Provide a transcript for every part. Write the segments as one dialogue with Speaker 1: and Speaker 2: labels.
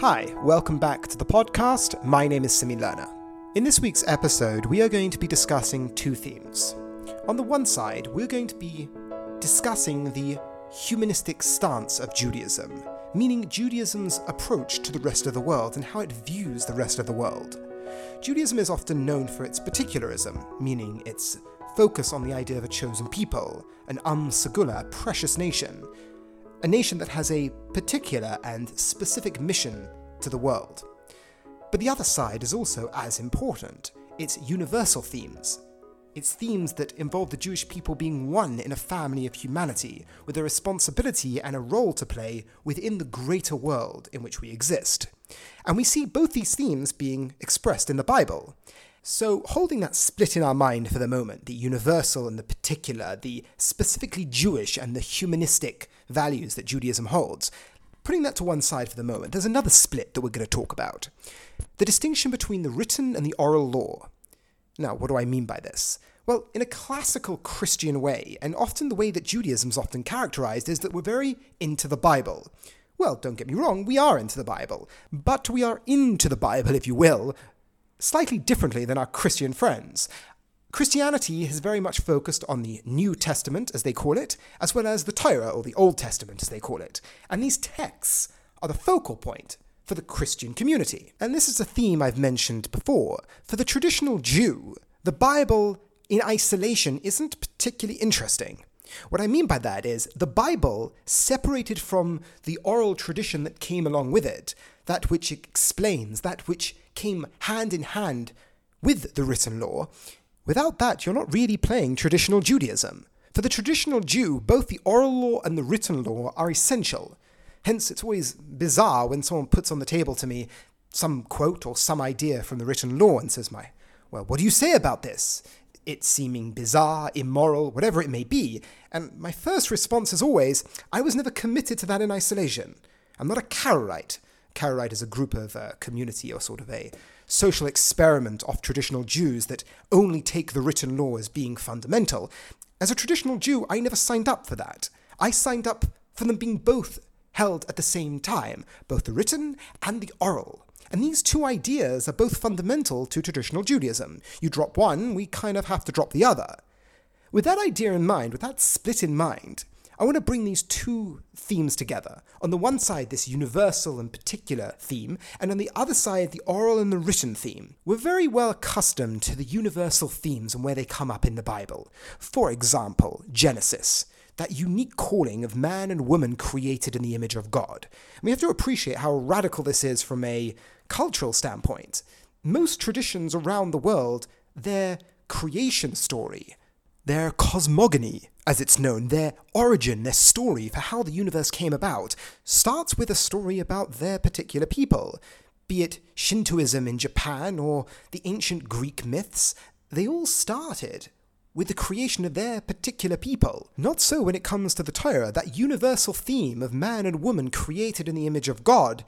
Speaker 1: Hi, welcome back to the podcast. My name is Simi Lerner. In this week's episode, we are going to be discussing two themes. On the one side, we're going to be discussing the humanistic stance of Judaism, meaning Judaism's approach to the rest of the world and how it views the rest of the world. Judaism is often known for its particularism, meaning its focus on the idea of a chosen people, an Am Segula, precious nation, a nation that has a particular and specific mission to the world. But the other side is also as important its universal themes. It's themes that involve the Jewish people being one in a family of humanity, with a responsibility and a role to play within the greater world in which we exist. And we see both these themes being expressed in the Bible. So, holding that split in our mind for the moment, the universal and the particular, the specifically Jewish and the humanistic values that Judaism holds, putting that to one side for the moment, there's another split that we're going to talk about the distinction between the written and the oral law. Now, what do I mean by this? Well, in a classical Christian way, and often the way that Judaism is often characterized, is that we're very into the Bible. Well, don't get me wrong, we are into the Bible, but we are into the Bible, if you will, slightly differently than our Christian friends. Christianity has very much focused on the New Testament, as they call it, as well as the Torah, or the Old Testament, as they call it. And these texts are the focal point for the Christian community. And this is a theme I've mentioned before. For the traditional Jew, the Bible in isolation isn't particularly interesting. What I mean by that is the Bible, separated from the oral tradition that came along with it, that which explains, that which came hand in hand with the written law, without that, you're not really playing traditional Judaism. For the traditional Jew, both the oral law and the written law are essential. Hence, it's always bizarre when someone puts on the table to me some quote or some idea from the written law and says, My, well, what do you say about this? It seeming bizarre, immoral, whatever it may be. And my first response is always, I was never committed to that in isolation. I'm not a Karaite. Karaite is a group of uh, community or sort of a social experiment of traditional Jews that only take the written law as being fundamental. As a traditional Jew, I never signed up for that. I signed up for them being both held at the same time, both the written and the oral. And these two ideas are both fundamental to traditional Judaism. You drop one, we kind of have to drop the other. With that idea in mind, with that split in mind, I want to bring these two themes together. On the one side, this universal and particular theme, and on the other side, the oral and the written theme. We're very well accustomed to the universal themes and where they come up in the Bible. For example, Genesis that unique calling of man and woman created in the image of God. And we have to appreciate how radical this is from a cultural standpoint. Most traditions around the world, their creation story, their cosmogony, as it's known, their origin, their story for how the universe came about, starts with a story about their particular people. Be it Shintoism in Japan or the ancient Greek myths, they all started with the creation of their particular people. Not so when it comes to the Torah, that universal theme of man and woman created in the image of God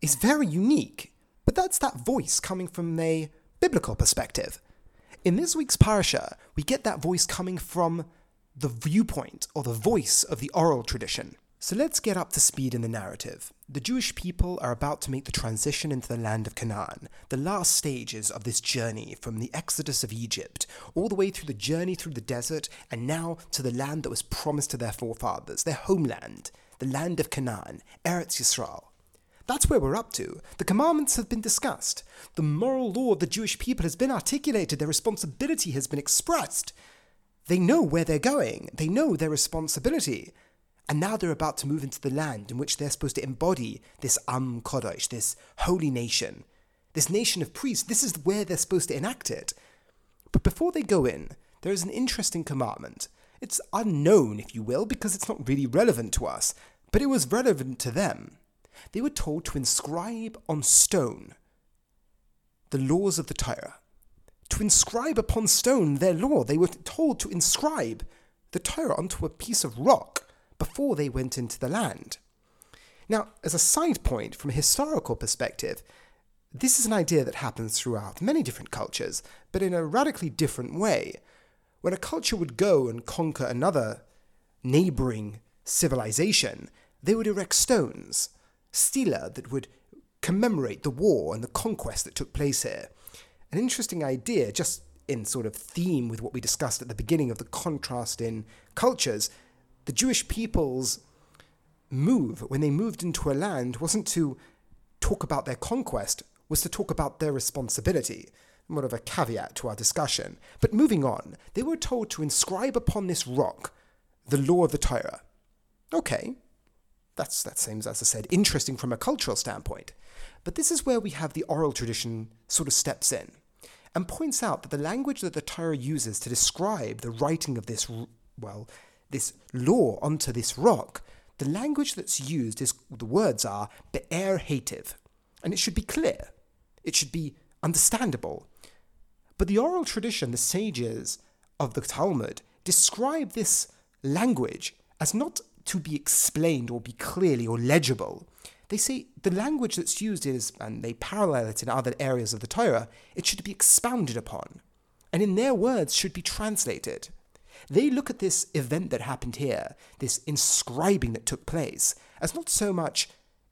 Speaker 1: is very unique. But that's that voice coming from a biblical perspective. In this week's parasha, we get that voice coming from the viewpoint or the voice of the oral tradition. So let's get up to speed in the narrative. The Jewish people are about to make the transition into the land of Canaan, the last stages of this journey from the exodus of Egypt, all the way through the journey through the desert, and now to the land that was promised to their forefathers, their homeland, the land of Canaan, Eretz Yisrael. That's where we're up to. The commandments have been discussed. The moral law of the Jewish people has been articulated. Their responsibility has been expressed. They know where they're going, they know their responsibility. And now they're about to move into the land in which they're supposed to embody this Am Kodesh, this holy nation, this nation of priests. This is where they're supposed to enact it. But before they go in, there is an interesting commandment. It's unknown, if you will, because it's not really relevant to us, but it was relevant to them. They were told to inscribe on stone the laws of the Torah to inscribe upon stone their law. They were told to inscribe the Torah onto a piece of rock before they went into the land. Now, as a side point, from a historical perspective, this is an idea that happens throughout many different cultures, but in a radically different way. When a culture would go and conquer another neighboring civilization, they would erect stones, stela, that would commemorate the war and the conquest that took place here. An interesting idea, just in sort of theme with what we discussed at the beginning of the contrast in cultures, the Jewish people's move, when they moved into a land, wasn't to talk about their conquest, was to talk about their responsibility. More of a caveat to our discussion. But moving on, they were told to inscribe upon this rock the law of the Torah. Okay, that's, that seems, as I said, interesting from a cultural standpoint. But this is where we have the oral tradition sort of steps in and points out that the language that the Torah uses to describe the writing of this, well, this law onto this rock, the language that's used is the words are be'er hativ, and it should be clear. It should be understandable. But the oral tradition, the sages of the Talmud, describe this language as not to be explained or be clearly or legible. They say the language that's used is, and they parallel it in other areas of the Torah, it should be expounded upon, and in their words should be translated. They look at this event that happened here, this inscribing that took place, as not so much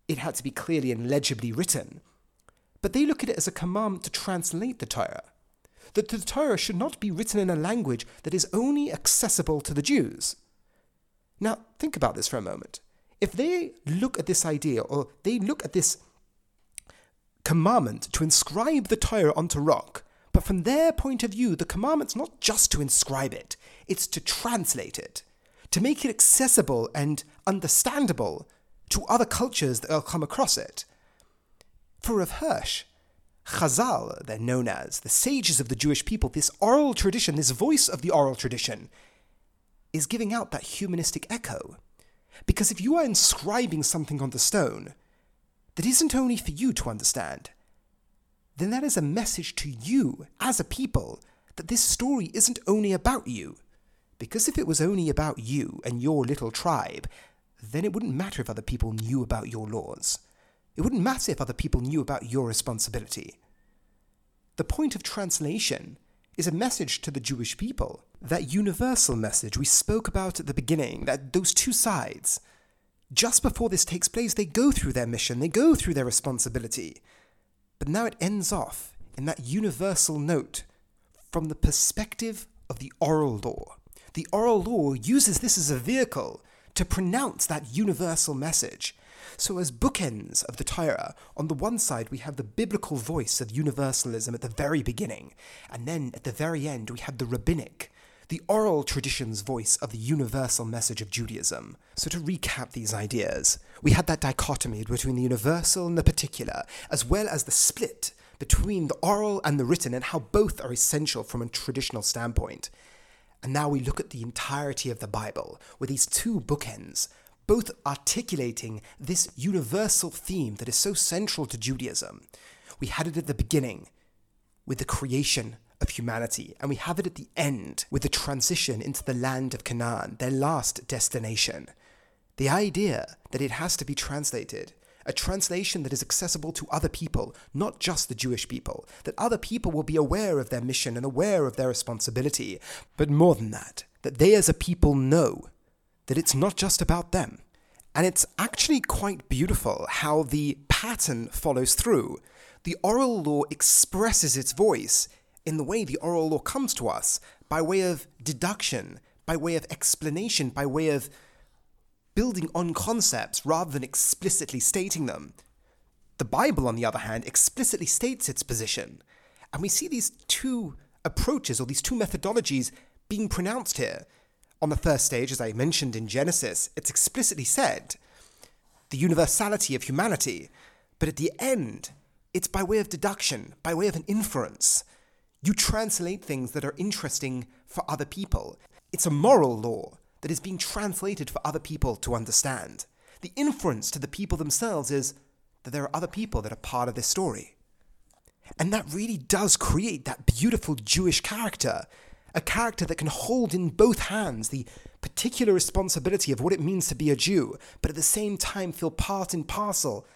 Speaker 1: it had to be clearly and legibly written, but they look at it as a command to translate the Torah. That the Torah should not be written in a language that is only accessible to the Jews. Now, think about this for a moment. If they look at this idea, or they look at this commandment to inscribe the Torah onto rock, but from their point of view, the commandment's not just to inscribe it, it's to translate it, to make it accessible and understandable to other cultures that will come across it. For Rav Hirsch, Chazal, they're known as, the sages of the Jewish people, this oral tradition, this voice of the oral tradition, is giving out that humanistic echo. Because if you are inscribing something on the stone that isn't only for you to understand, then that is a message to you as a people that this story isn't only about you. Because if it was only about you and your little tribe, then it wouldn't matter if other people knew about your laws. It wouldn't matter if other people knew about your responsibility. The point of translation is a message to the Jewish people. That universal message we spoke about at the beginning, that those two sides, just before this takes place, they go through their mission, they go through their responsibility. But now it ends off in that universal note from the perspective of the oral law. The oral law uses this as a vehicle to pronounce that universal message. So, as bookends of the Torah, on the one side we have the biblical voice of universalism at the very beginning, and then at the very end we have the rabbinic, the oral tradition's voice of the universal message of Judaism. So, to recap these ideas, we had that dichotomy between the universal and the particular, as well as the split between the oral and the written, and how both are essential from a traditional standpoint. And now we look at the entirety of the Bible with these two bookends, both articulating this universal theme that is so central to Judaism. We had it at the beginning with the creation of humanity, and we have it at the end with the transition into the land of Canaan, their last destination. The idea that it has to be translated, a translation that is accessible to other people, not just the Jewish people, that other people will be aware of their mission and aware of their responsibility, but more than that, that they as a people know that it's not just about them. And it's actually quite beautiful how the pattern follows through. The oral law expresses its voice in the way the oral law comes to us by way of deduction, by way of explanation, by way of building on concepts rather than explicitly stating them. The Bible, on the other hand, explicitly states its position. And we see these two approaches or these two methodologies being pronounced here. On the first stage, as I mentioned in Genesis, it's explicitly said the universality of humanity. But at the end, it's by way of deduction, by way of an inference. You translate things that are interesting for other people. It's a moral law that is being translated for other people to understand. The inference to the people themselves is that there are other people that are part of this story. And that really does create that beautiful Jewish character, a character that can hold in both hands the particular responsibility of what it means to be a Jew, but at the same time feel part and parcel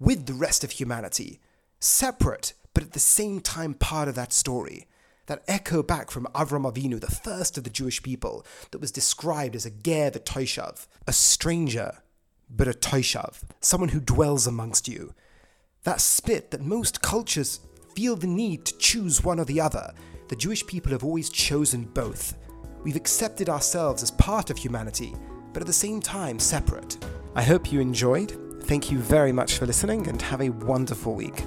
Speaker 1: with the rest of humanity, separate but at the same time part of that story. That echo back from Avram Avinu, the first of the Jewish people, that was described as a ger the toishav, a stranger, but a toishav, someone who dwells amongst you. that split that most cultures feel the need to choose one or the other. The Jewish people have always chosen both. We've accepted ourselves as part of humanity, but at the same time separate. I hope you enjoyed. Thank you very much for listening and have a wonderful week.